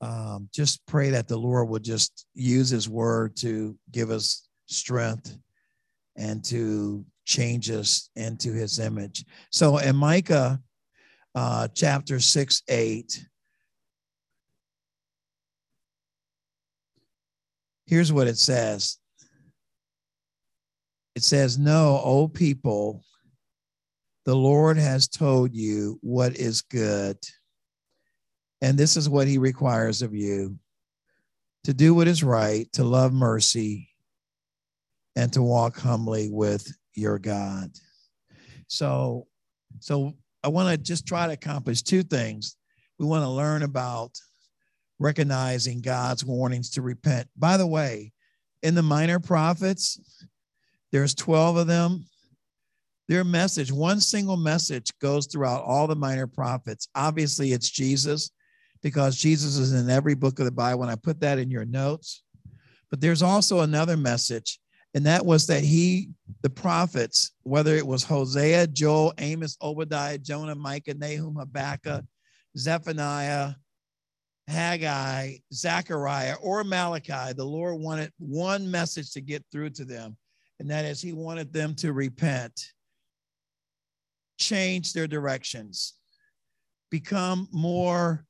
um, just pray that the Lord will just use his word to give us strength and to change us into his image. So in Micah uh, chapter 6, 8, here's what it says it says, No, O people, the Lord has told you what is good. And this is what he requires of you to do what is right, to love mercy, and to walk humbly with your God. So, so I want to just try to accomplish two things. We want to learn about recognizing God's warnings to repent. By the way, in the minor prophets, there's 12 of them. Their message, one single message goes throughout all the minor prophets. Obviously, it's Jesus because Jesus is in every book of the Bible, and I put that in your notes. But there's also another message, and that was that he, the prophets, whether it was Hosea, Joel, Amos, Obadiah, Jonah, Micah, Nahum, Habakkuk, Zephaniah, Haggai, Zechariah, or Malachi, the Lord wanted one message to get through to them, and that is He wanted them to repent, change their directions, become more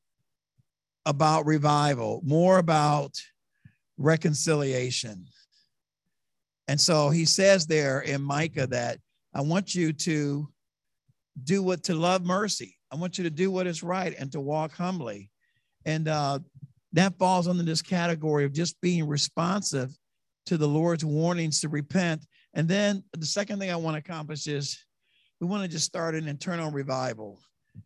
about revival, more about reconciliation. And so he says there in Micah that I want you to do what to love mercy. I want you to do what is right and to walk humbly. And uh, that falls under this category of just being responsive to the Lord's warnings to repent. And then the second thing I want to accomplish is we want to just start an internal revival,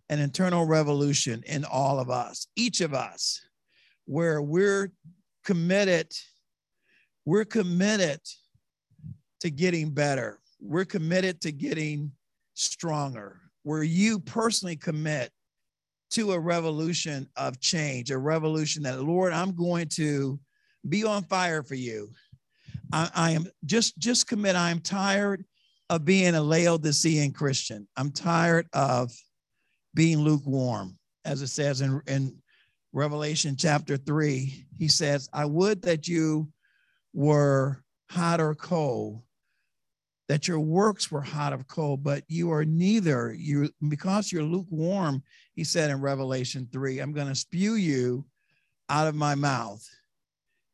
an internal revolution in all of us, each of us, where we're committed, we're committed to getting better. We're committed to getting stronger, where you personally commit to a revolution of change, a revolution that, Lord, I'm going to be on fire for you. I, I am just just commit. I am tired of being a Laodicean Christian. I'm tired of being lukewarm, as it says in, in Revelation chapter three. He says, I would that you were hot or cold that your works were hot or cold, but you are neither. You because you're lukewarm, he said in Revelation 3, I'm going to spew you out of my mouth.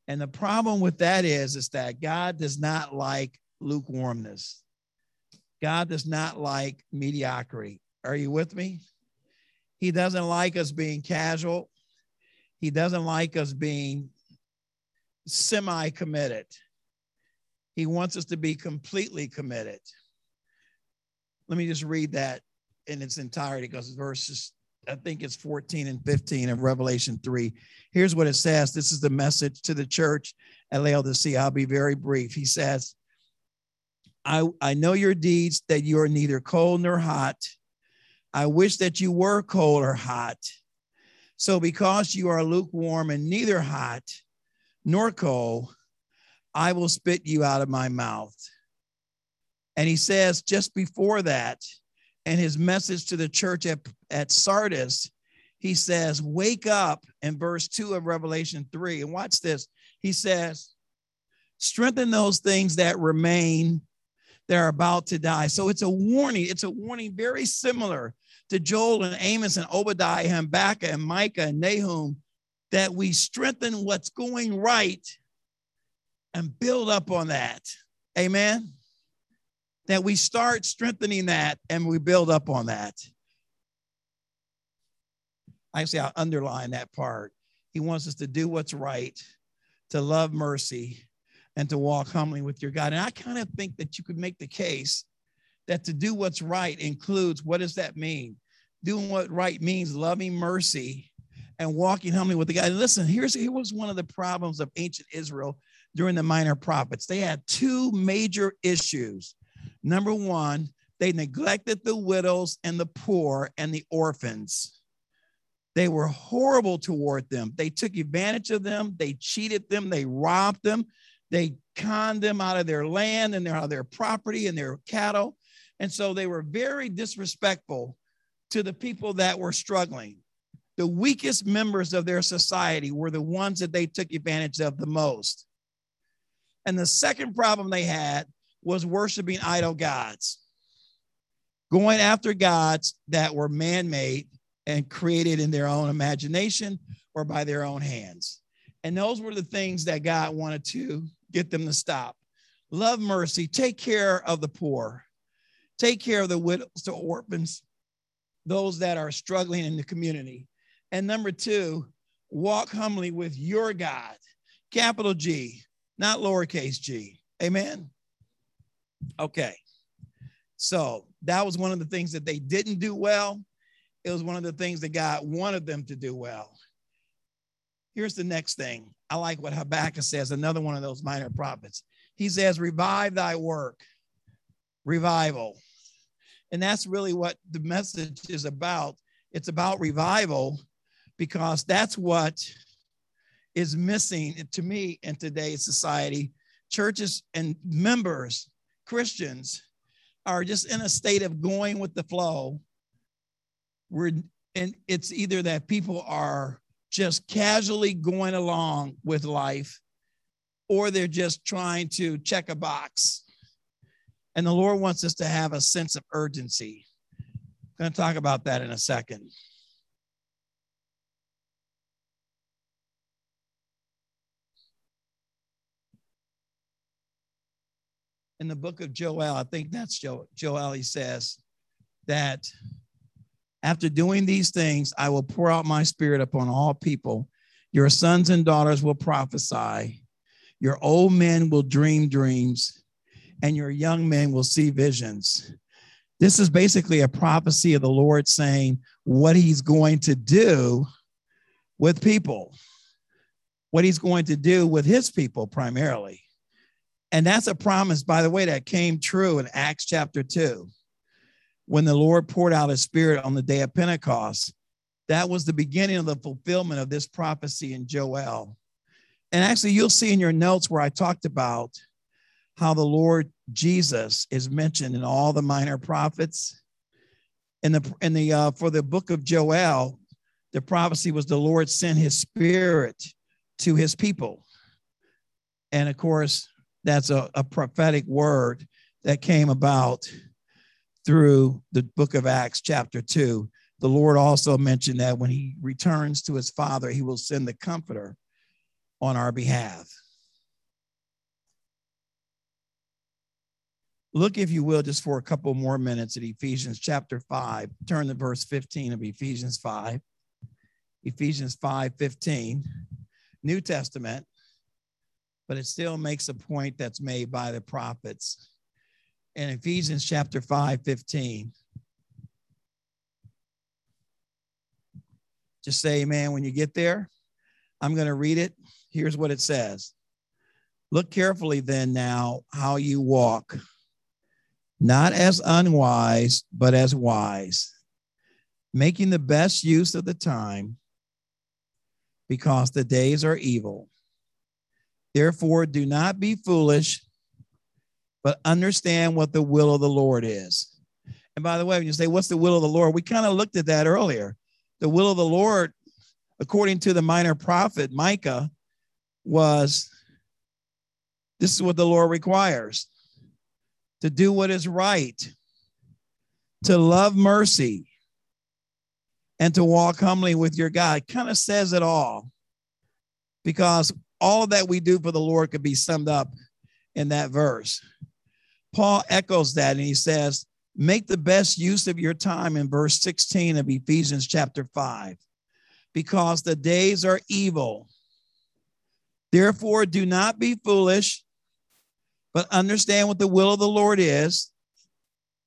And the problem with that is, is that God does not like lukewarmness. God does not like mediocrity. Are you with me? He doesn't like us being casual. He doesn't like us being semi committed. He wants us to be completely committed. Let me just read that in its entirety because verses, I think it's 14 and 15 of Revelation 3. Here's what it says. This is the message to the church at Laodicea. I'll be very brief. He says, I, I know your deeds, that you are neither cold nor hot. I wish that you were cold or hot. So, because you are lukewarm and neither hot nor cold, I will spit you out of my mouth. And he says just before that, and his message to the church at, at Sardis, he says, Wake up in verse 2 of Revelation 3. And watch this. He says, Strengthen those things that remain, that are about to die. So it's a warning. It's a warning very similar to Joel and Amos and Obadiah and Habakkuk and Micah and Nahum that we strengthen what's going right and build up on that. Amen. That we start strengthening that and we build up on that. I say I'll underline that part. He wants us to do what's right, to love mercy, and to walk humbly with your God. And I kind of think that you could make the case that to do what's right includes what does that mean? Doing what right means loving mercy and walking humbly with the God. And listen, here's here was one of the problems of ancient Israel during the minor prophets. They had two major issues. Number one, they neglected the widows and the poor and the orphans. They were horrible toward them. They took advantage of them. They cheated them. They robbed them. They conned them out of their land and out of their property and their cattle. And so they were very disrespectful to the people that were struggling. The weakest members of their society were the ones that they took advantage of the most. And the second problem they had was worshiping idol gods, going after gods that were man made and created in their own imagination or by their own hands. And those were the things that God wanted to get them to stop. Love mercy, take care of the poor, take care of the widows, the orphans, those that are struggling in the community. And number two, walk humbly with your God, capital G, not lowercase g. Amen. Okay. So that was one of the things that they didn't do well. It was one of the things that God wanted them to do well. Here's the next thing. I like what Habakkuk says, another one of those minor prophets. He says, Revive thy work, revival. And that's really what the message is about. It's about revival because that's what is missing to me in today's society. Churches and members, Christians, are just in a state of going with the flow. We're and it's either that people are just casually going along with life or they're just trying to check a box. And the Lord wants us to have a sense of urgency. I'm going to talk about that in a second. In the book of Joel, I think that's Joel, he says that after doing these things, I will pour out my spirit upon all people. Your sons and daughters will prophesy. Your old men will dream dreams, and your young men will see visions. This is basically a prophecy of the Lord saying what he's going to do with people, what he's going to do with his people primarily. And that's a promise, by the way, that came true in Acts chapter 2 when the Lord poured out his spirit on the day of Pentecost. That was the beginning of the fulfillment of this prophecy in Joel. And actually, you'll see in your notes where I talked about how the Lord Jesus is mentioned in all the minor prophets. In the in the uh, for the book of Joel, the prophecy was the Lord sent His Spirit to His people, and of course, that's a, a prophetic word that came about through the book of Acts, chapter 2. The Lord also mentioned that when he returns to his Father, he will send the Comforter on our behalf. Look, if you will, just for a couple more minutes at Ephesians chapter 5. Turn to verse 15 of Ephesians 5. Ephesians 5 15, New Testament, but it still makes a point that's made by the prophets in Ephesians chapter 5, 15. Just say amen when you get there. I'm going to read it. Here's what it says Look carefully then now how you walk, not as unwise, but as wise, making the best use of the time because the days are evil. Therefore, do not be foolish but understand what the will of the Lord is. And by the way, when you say, What's the will of the Lord? We kind of looked at that earlier. The will of the Lord, according to the minor prophet Micah, was this is what the Lord requires to do what is right, to love mercy, and to walk humbly with your God. Kind of says it all because all that we do for the Lord could be summed up in that verse. Paul echoes that and he says, Make the best use of your time in verse 16 of Ephesians chapter 5, because the days are evil. Therefore, do not be foolish, but understand what the will of the Lord is.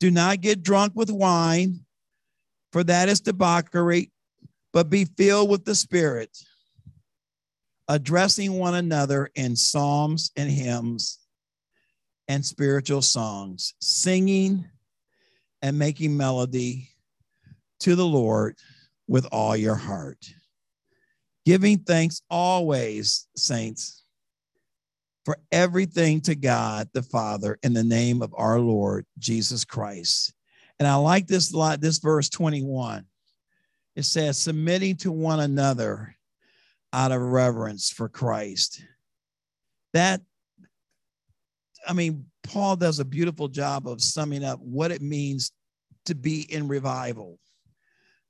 Do not get drunk with wine, for that is debauchery, but be filled with the Spirit, addressing one another in psalms and hymns and spiritual songs, singing and making melody to the Lord with all your heart. Giving thanks always, saints, for everything to God the Father in the name of our Lord Jesus Christ. And I like this lot, this verse 21. It says, submitting to one another out of reverence for Christ. That, I mean, Paul does a beautiful job of summing up what it means to be in revival,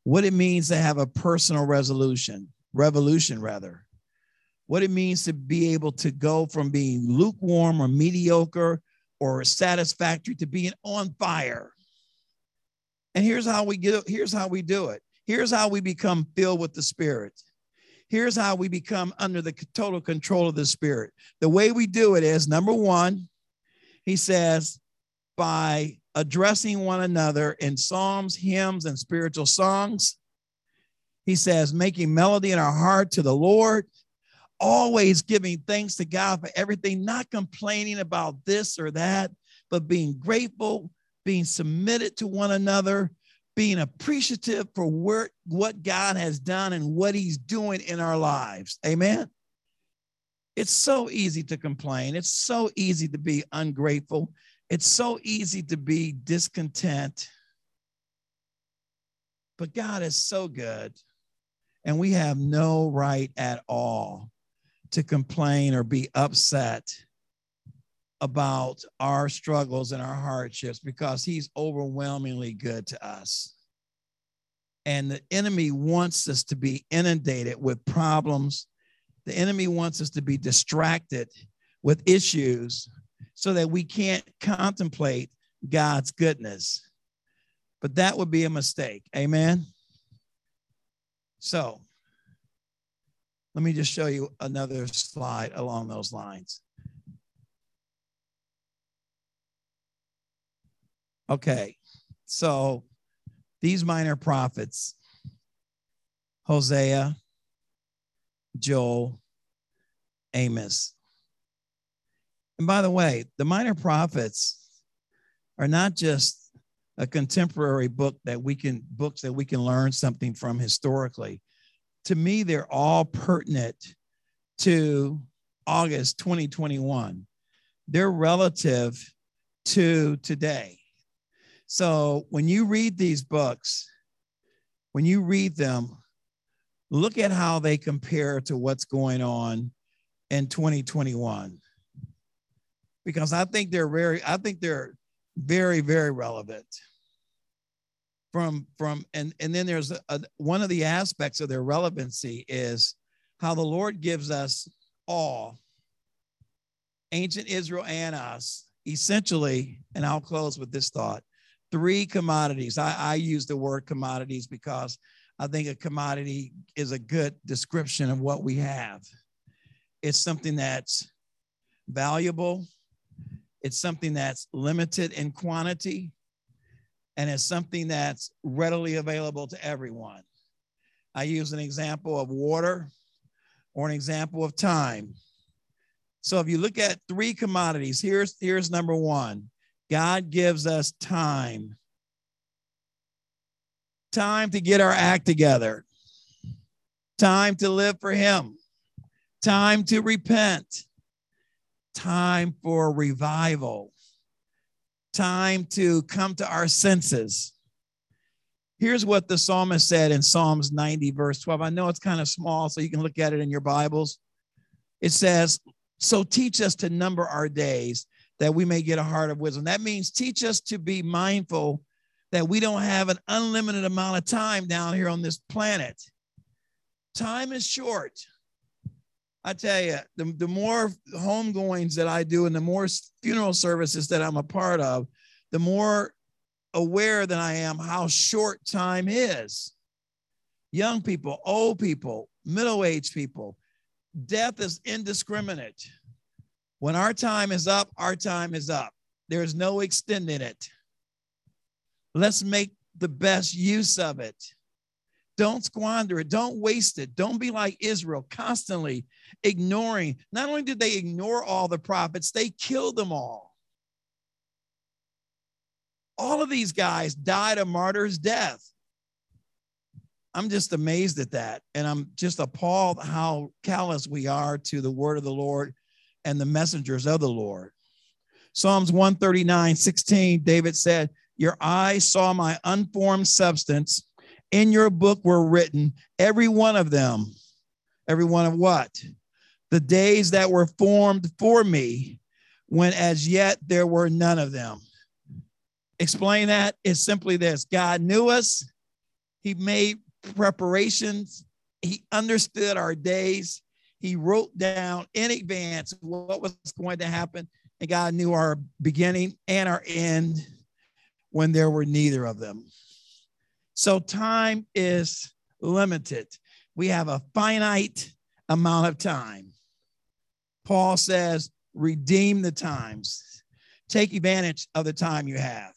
what it means to have a personal resolution, revolution rather, what it means to be able to go from being lukewarm or mediocre or satisfactory to being on fire. And here's how we get here's how we do it. Here's how we become filled with the Spirit. Here's how we become under the total control of the Spirit. The way we do it is number one, he says, by addressing one another in psalms, hymns, and spiritual songs. He says, making melody in our heart to the Lord, always giving thanks to God for everything, not complaining about this or that, but being grateful, being submitted to one another, being appreciative for where, what God has done and what He's doing in our lives. Amen. It's so easy to complain. It's so easy to be ungrateful. It's so easy to be discontent. But God is so good. And we have no right at all to complain or be upset about our struggles and our hardships because He's overwhelmingly good to us. And the enemy wants us to be inundated with problems the enemy wants us to be distracted with issues so that we can't contemplate God's goodness. But that would be a mistake. Amen. So let me just show you another slide along those lines. Okay, so these minor prophets, Hosea, Joel, Amos. And by the way, the minor prophets are not just a contemporary book that we can books that we can learn something from historically. To me, they're all pertinent to August 2021. They're relative to today. So when you read these books, when you read them, look at how they compare to what's going on in 2021 because i think they're very i think they're very very relevant. From from and and then there's a, one of the aspects of their relevancy is how the lord gives us all ancient israel and us essentially and i'll close with this thought three commodities. I, I use the word commodities because I think a commodity is a good description of what we have. It's something that's valuable, it's something that's limited in quantity, and it's something that's readily available to everyone. I use an example of water or an example of time. So if you look at three commodities, here's, here's number one God gives us time Time to get our act together. Time to live for Him. Time to repent. Time for revival. Time to come to our senses. Here's what the psalmist said in Psalms 90, verse 12. I know it's kind of small, so you can look at it in your Bibles. It says, So teach us to number our days that we may get a heart of wisdom. That means teach us to be mindful that we don't have an unlimited amount of time down here on this planet. Time is short. I tell you, the, the more homegoings that I do and the more funeral services that I'm a part of, the more aware that I am how short time is. Young people, old people, middle aged people, death is indiscriminate. When our time is up, our time is up. There's no extending it. Let's make the best use of it. Don't squander it. Don't waste it. Don't be like Israel, constantly ignoring. Not only did they ignore all the prophets, they killed them all. All of these guys died a martyr's death. I'm just amazed at that. And I'm just appalled how callous we are to the word of the Lord and the messengers of the Lord. Psalms 139, 16, David said, Your eyes saw my unformed substance. In your book were written, every one of them. Every one of what? The days that were formed for me, when as yet there were none of them. Explain that is simply this God knew us, He made preparations, He understood our days, He wrote down in advance what was going to happen, and God knew our beginning and our end when there were neither of them. So time is limited. We have a finite amount of time. Paul says, redeem the times. Take advantage of the time you have.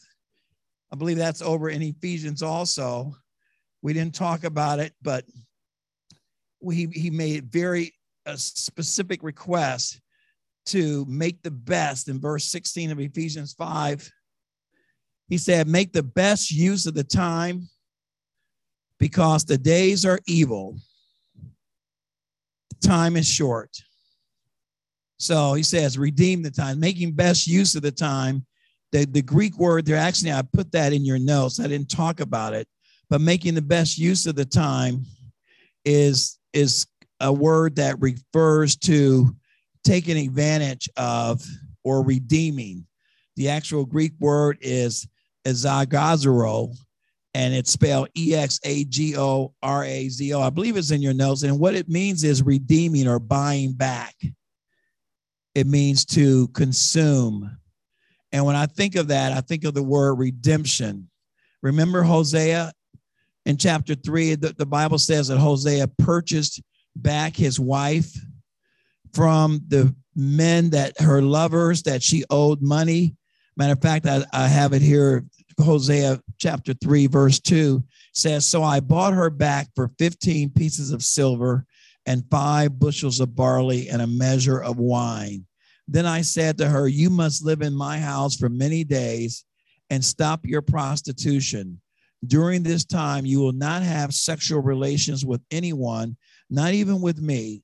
I believe that's over in Ephesians also. We didn't talk about it, but we, he made very a specific request to make the best in verse 16 of Ephesians 5. He said, Make the best use of the time because the days are evil. The time is short. So he says, redeem the time, making best use of the time. The, the Greek word there, actually, I put that in your notes. I didn't talk about it, but making the best use of the time is, is a word that refers to taking advantage of or redeeming. The actual Greek word is exagorazo, and it's spelled E X A G O R A Z O. I believe it's in your notes. And what it means is redeeming or buying back. It means to consume. And when I think of that, I think of the word redemption. Remember Hosea in chapter three? The, the Bible says that Hosea purchased back his wife from the men that her lovers that she owed money. Matter of fact, I, I have it here. Hosea chapter 3, verse 2 says, So I bought her back for 15 pieces of silver and five bushels of barley and a measure of wine. Then I said to her, You must live in my house for many days and stop your prostitution. During this time, you will not have sexual relations with anyone, not even with me,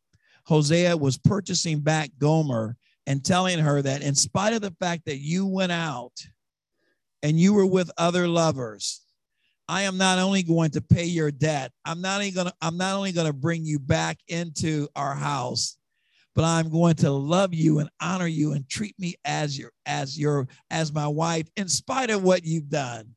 Hosea was purchasing back Gomer and telling her that in spite of the fact that you went out and you were with other lovers, I am not only going to pay your debt, I'm not only going to, I'm not only to bring you back into our house, but I'm going to love you and honor you and treat me as your as your as my wife in spite of what you've done.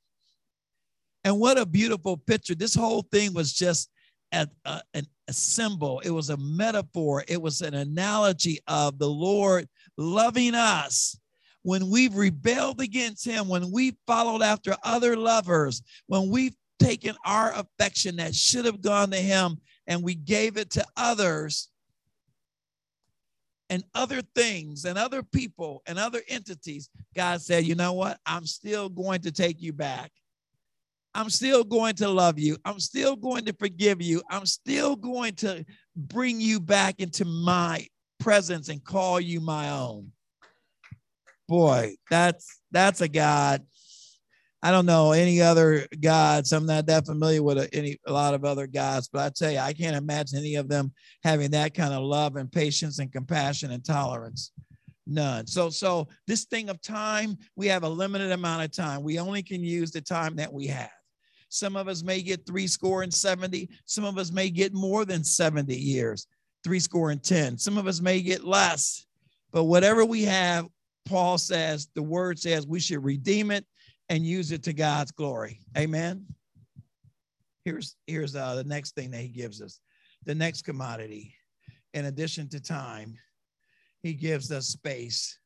And what a beautiful picture. This whole thing was just a, a, a symbol, it was a metaphor, it was an analogy of the Lord loving us when we've rebelled against Him, when we've followed after other lovers, when we've taken our affection that should have gone to Him and we gave it to others and other things and other people and other entities, God said, you know what? I'm still going to take you back. I'm still going to love you. I'm still going to forgive you. I'm still going to bring you back into my presence and call you my own. Boy, that's that's a God. I don't know any other gods. I'm not that familiar with a, any a lot of other gods, but I tell you, I can't imagine any of them having that kind of love and patience and compassion and tolerance. None. So, so this thing of time, we have a limited amount of time. We only can use the time that we have. Some of us may get three score and 70. Some of us may get more than 70 years, three score and 10. Some of us may get less. But whatever we have, Paul says, the word says we should redeem it and use it to God's glory. Amen. Here's, here's uh, the next thing that he gives us the next commodity. In addition to time, he gives us space.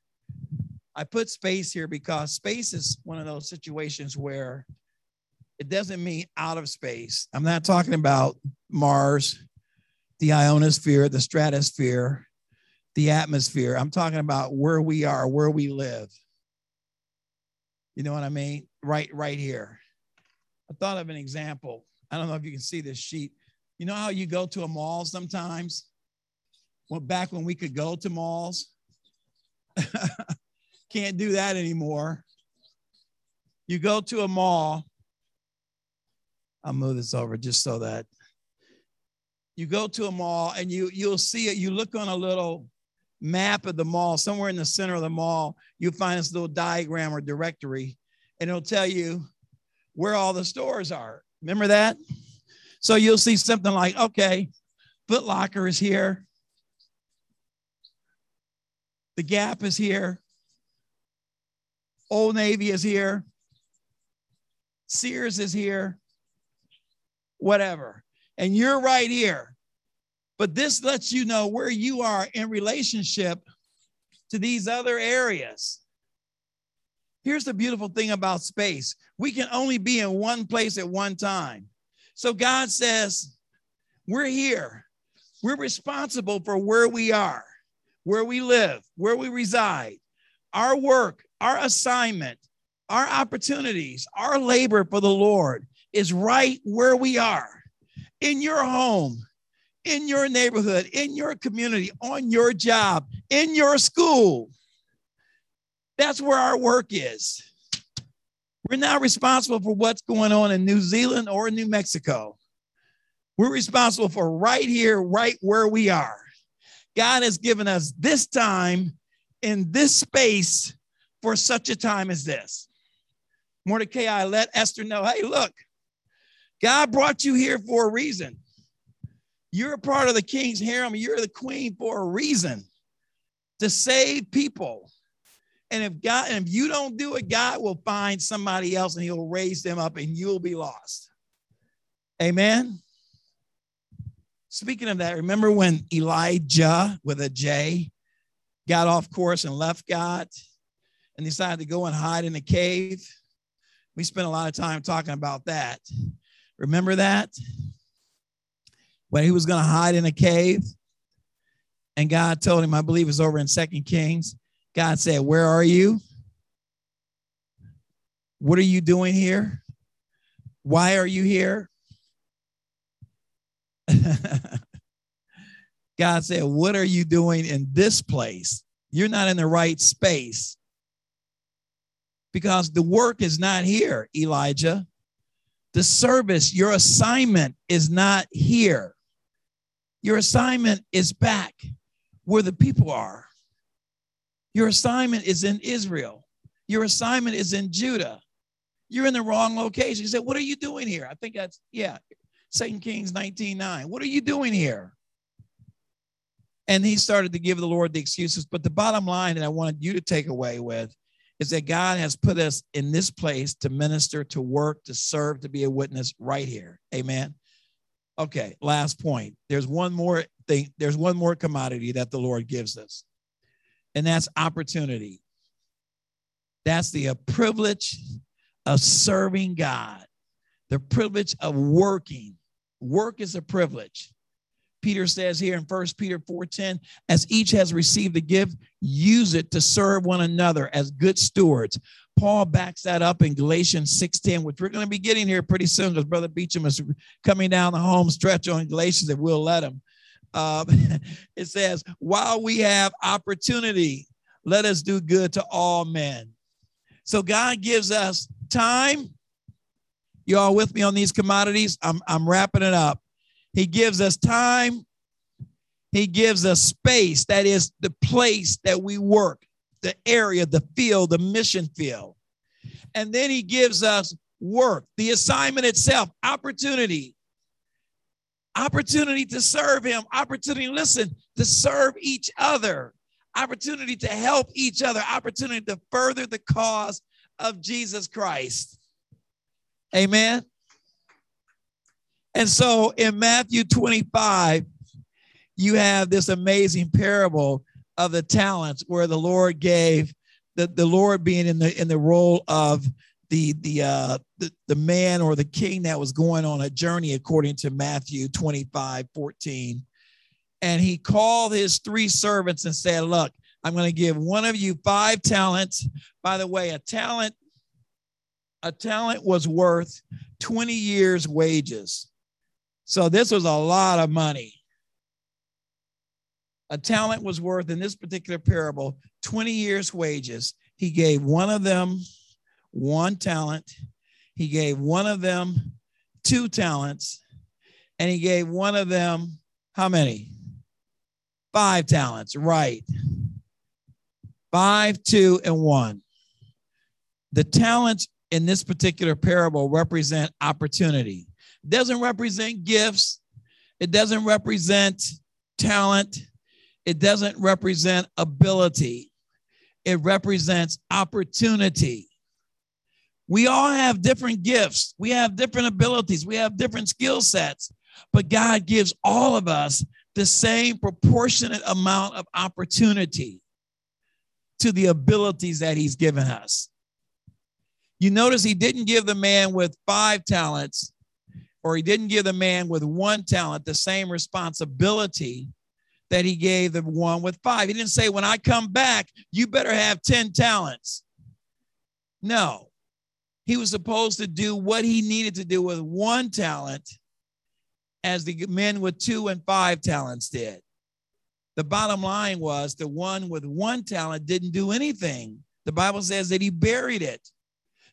I put space here because space is one of those situations where it doesn't mean out of space. I'm not talking about Mars, the ionosphere, the stratosphere, the atmosphere. I'm talking about where we are, where we live. You know what I mean? Right, right here. I thought of an example. I don't know if you can see this sheet. You know how you go to a mall sometimes? Well, back when we could go to malls, can't do that anymore. You go to a mall I'll move this over just so that you go to a mall and you you'll see it. You look on a little map of the mall, somewhere in the center of the mall, you'll find this little diagram or directory, and it'll tell you where all the stores are. Remember that? So you'll see something like, okay, Foot Locker is here. The Gap is here. Old Navy is here. Sears is here. Whatever. And you're right here. But this lets you know where you are in relationship to these other areas. Here's the beautiful thing about space we can only be in one place at one time. So God says, We're here. We're responsible for where we are, where we live, where we reside, our work, our assignment, our opportunities, our labor for the Lord is right where we are in your home, in your neighborhood, in your community, on your job, in your school. That's where our work is. We're not responsible for what's going on in New Zealand or New Mexico. We're responsible for right here, right where we are. God has given us this time in this space for such a time as this. Mordecai let Esther know hey, look, God brought you here for a reason. You're a part of the king's harem. You're the queen for a reason to save people. And if God, and if you don't do it, God will find somebody else and he'll raise them up and you'll be lost. Amen. Speaking of that, remember when Elijah with a J got off course and left God and decided to go and hide in a cave? We spent a lot of time talking about that. Remember that? When he was going to hide in a cave, and God told him, I believe it's over in Second Kings. God said, Where are you? What are you doing here? Why are you here? God said, What are you doing in this place? You're not in the right space because the work is not here, Elijah. The service, your assignment is not here. Your assignment is back where the people are. Your assignment is in Israel. Your assignment is in Judah. You're in the wrong location. He said, What are you doing here? I think that's, yeah, Second Kings 19 9. What are you doing here? And he started to give the Lord the excuses. But the bottom line that I wanted you to take away with is that God has put us in this place to minister, to work, to serve, to be a witness right here. Amen. Okay, last point. There's one more thing, there's one more commodity that the Lord gives us, and that's opportunity. That's the privilege of serving God, the privilege of working. Work is a privilege. Peter says here in First Peter 4:10, as each has received a gift, use it to serve one another as good stewards. Paul backs that up in Galatians 6:10, which we're going to be getting here pretty soon because Brother Beecham is coming down the home stretch on Galatians and we'll let him. Um, it says, while we have opportunity, let us do good to all men. So God gives us time. You all with me on these commodities? I'm, I'm wrapping it up. He gives us time. He gives us space. That is the place that we work, the area, the field, the mission field. And then he gives us work, the assignment itself, opportunity, opportunity to serve him, opportunity, listen, to serve each other, opportunity to help each other, opportunity to further the cause of Jesus Christ. Amen. And so in Matthew 25, you have this amazing parable of the talents where the Lord gave the, the Lord being in the in the role of the the uh the, the man or the king that was going on a journey according to Matthew 25 14 and he called his three servants and said look I'm going to give one of you five talents. By the way a talent a talent was worth 20 years wages so this was a lot of money. A talent was worth, in this particular parable, 20 years' wages. He gave one of them one talent, he gave one of them two talents, and he gave one of them how many? Five talents, right. Five, two, and one. The talents in this particular parable represent opportunity. It doesn't represent gifts. It doesn't represent talent. It doesn't represent ability. It represents opportunity. We all have different gifts. We have different abilities. We have different skill sets, but God gives all of us the same proportionate amount of opportunity to the abilities that He's given us. You notice He didn't give the man with five talents, or He didn't give the man with one talent the same responsibility that He gave the one with five. He didn't say, When I come back, you better have 10 talents. No, he was supposed to do what he needed to do with one talent as the men with two and five talents did. The bottom line was the one with one talent didn't do anything. The Bible says that he buried it.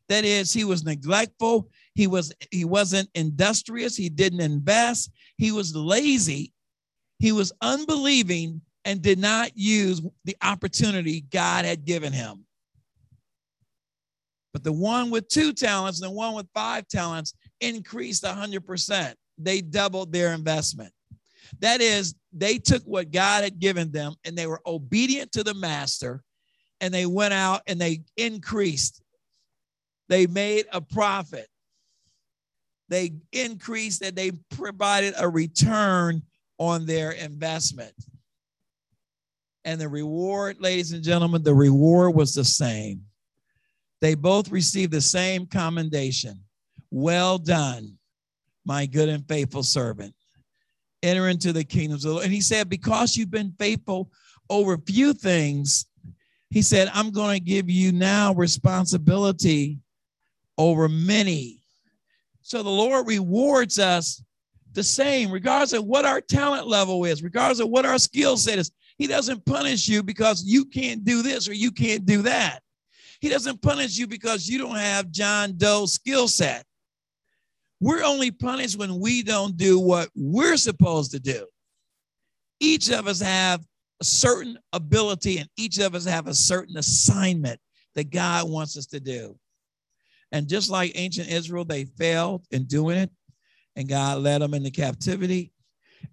That is, he was neglectful. He was he wasn't industrious. He didn't invest. He was lazy. He was unbelieving and did not use the opportunity God had given him. But the one with two talents and the one with five talents increased 100%. They doubled their investment. That is, they took what God had given them and they were obedient to the master and they went out and they increased. They made a profit. They increased and they provided a return on their investment. And the reward, ladies and gentlemen, the reward was the same. They both received the same commendation. Well done, my good and faithful servant. Enter into the kingdoms of the Lord. And he said, Because you've been faithful over few things, he said, I'm going to give you now responsibility over many. So the Lord rewards us the same, regardless of what our talent level is, regardless of what our skill set is. He doesn't punish you because you can't do this or you can't do that. He doesn't punish you because you don't have John Doe skill set. We're only punished when we don't do what we're supposed to do. Each of us have a certain ability and each of us have a certain assignment that God wants us to do. And just like ancient Israel, they failed in doing it and God led them into captivity.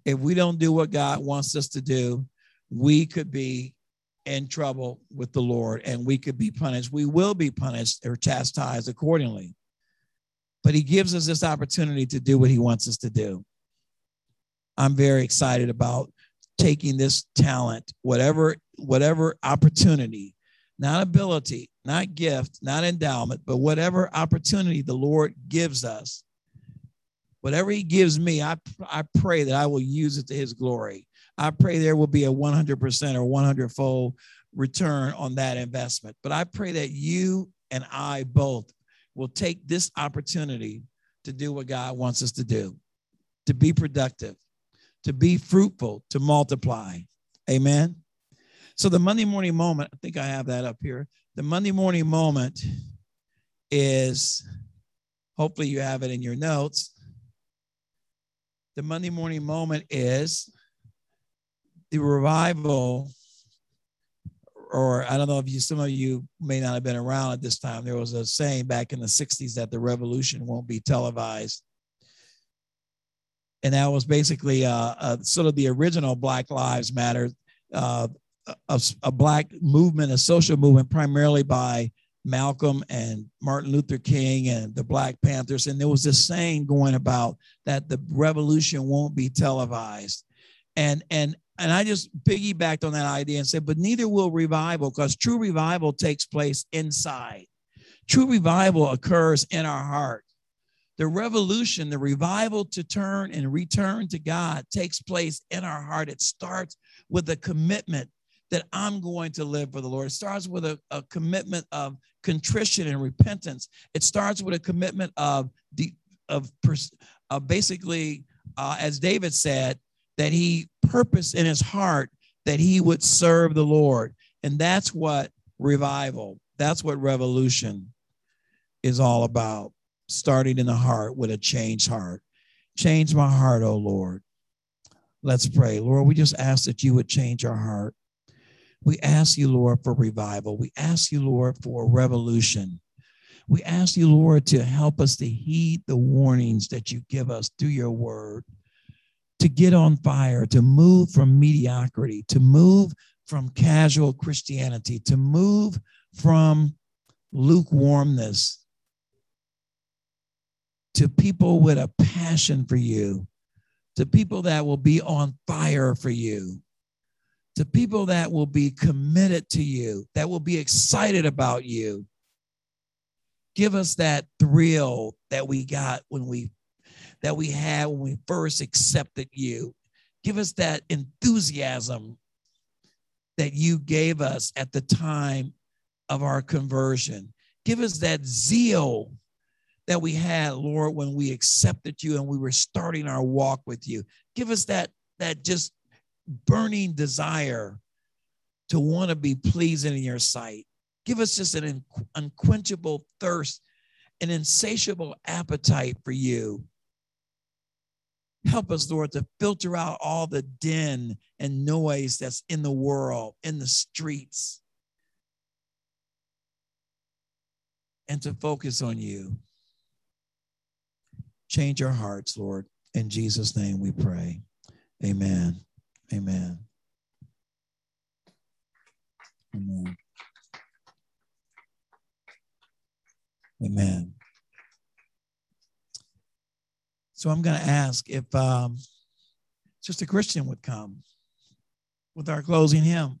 If we don't do what God wants us to do, we could be in trouble with the Lord and we could be punished. We will be punished or chastised accordingly. But he gives us this opportunity to do what he wants us to do. I'm very excited about taking this talent, whatever whatever opportunity, not ability, not gift, not endowment, but whatever opportunity the Lord gives us. Whatever he gives me, I, I pray that I will use it to his glory. I pray there will be a 100% or 100 fold return on that investment. But I pray that you and I both will take this opportunity to do what God wants us to do, to be productive, to be fruitful, to multiply. Amen. So the Monday morning moment, I think I have that up here. The Monday morning moment is hopefully you have it in your notes. The Monday morning moment is the revival, or I don't know if you, some of you may not have been around at this time. There was a saying back in the 60s that the revolution won't be televised. And that was basically uh, uh, sort of the original Black Lives Matter, uh, a, a black movement, a social movement, primarily by Malcolm and Martin Luther King and the Black Panthers. And there was this saying going about that the revolution won't be televised. And and and I just piggybacked on that idea and said, but neither will revival because true revival takes place inside. True revival occurs in our heart. The revolution, the revival to turn and return to God takes place in our heart. It starts with a commitment that I'm going to live for the Lord. It starts with a, a commitment of contrition and repentance. It starts with a commitment of the of, of basically, uh, as David said, that he purposed in his heart that he would serve the Lord. And that's what revival, that's what revolution is all about. Starting in the heart with a changed heart. Change my heart, oh Lord. Let's pray. Lord, we just ask that you would change our heart. We ask you, Lord, for revival. We ask you, Lord, for a revolution. We ask you, Lord, to help us to heed the warnings that you give us through your word, to get on fire, to move from mediocrity, to move from casual Christianity, to move from lukewarmness to people with a passion for you, to people that will be on fire for you, to people that will be committed to you, that will be excited about you. Give us that thrill that we got when we that we had when we first accepted you. Give us that enthusiasm that you gave us at the time of our conversion. Give us that zeal that we had, Lord, when we accepted you and we were starting our walk with you. Give us that, that just burning desire to want to be pleasing in your sight. Give us just an unquenchable thirst, an insatiable appetite for you. Help us, Lord, to filter out all the din and noise that's in the world, in the streets, and to focus on you. Change our hearts, Lord. In Jesus' name we pray. Amen. Amen. Amen. Amen. So I'm going to ask if um, a Christian would come with our closing hymn.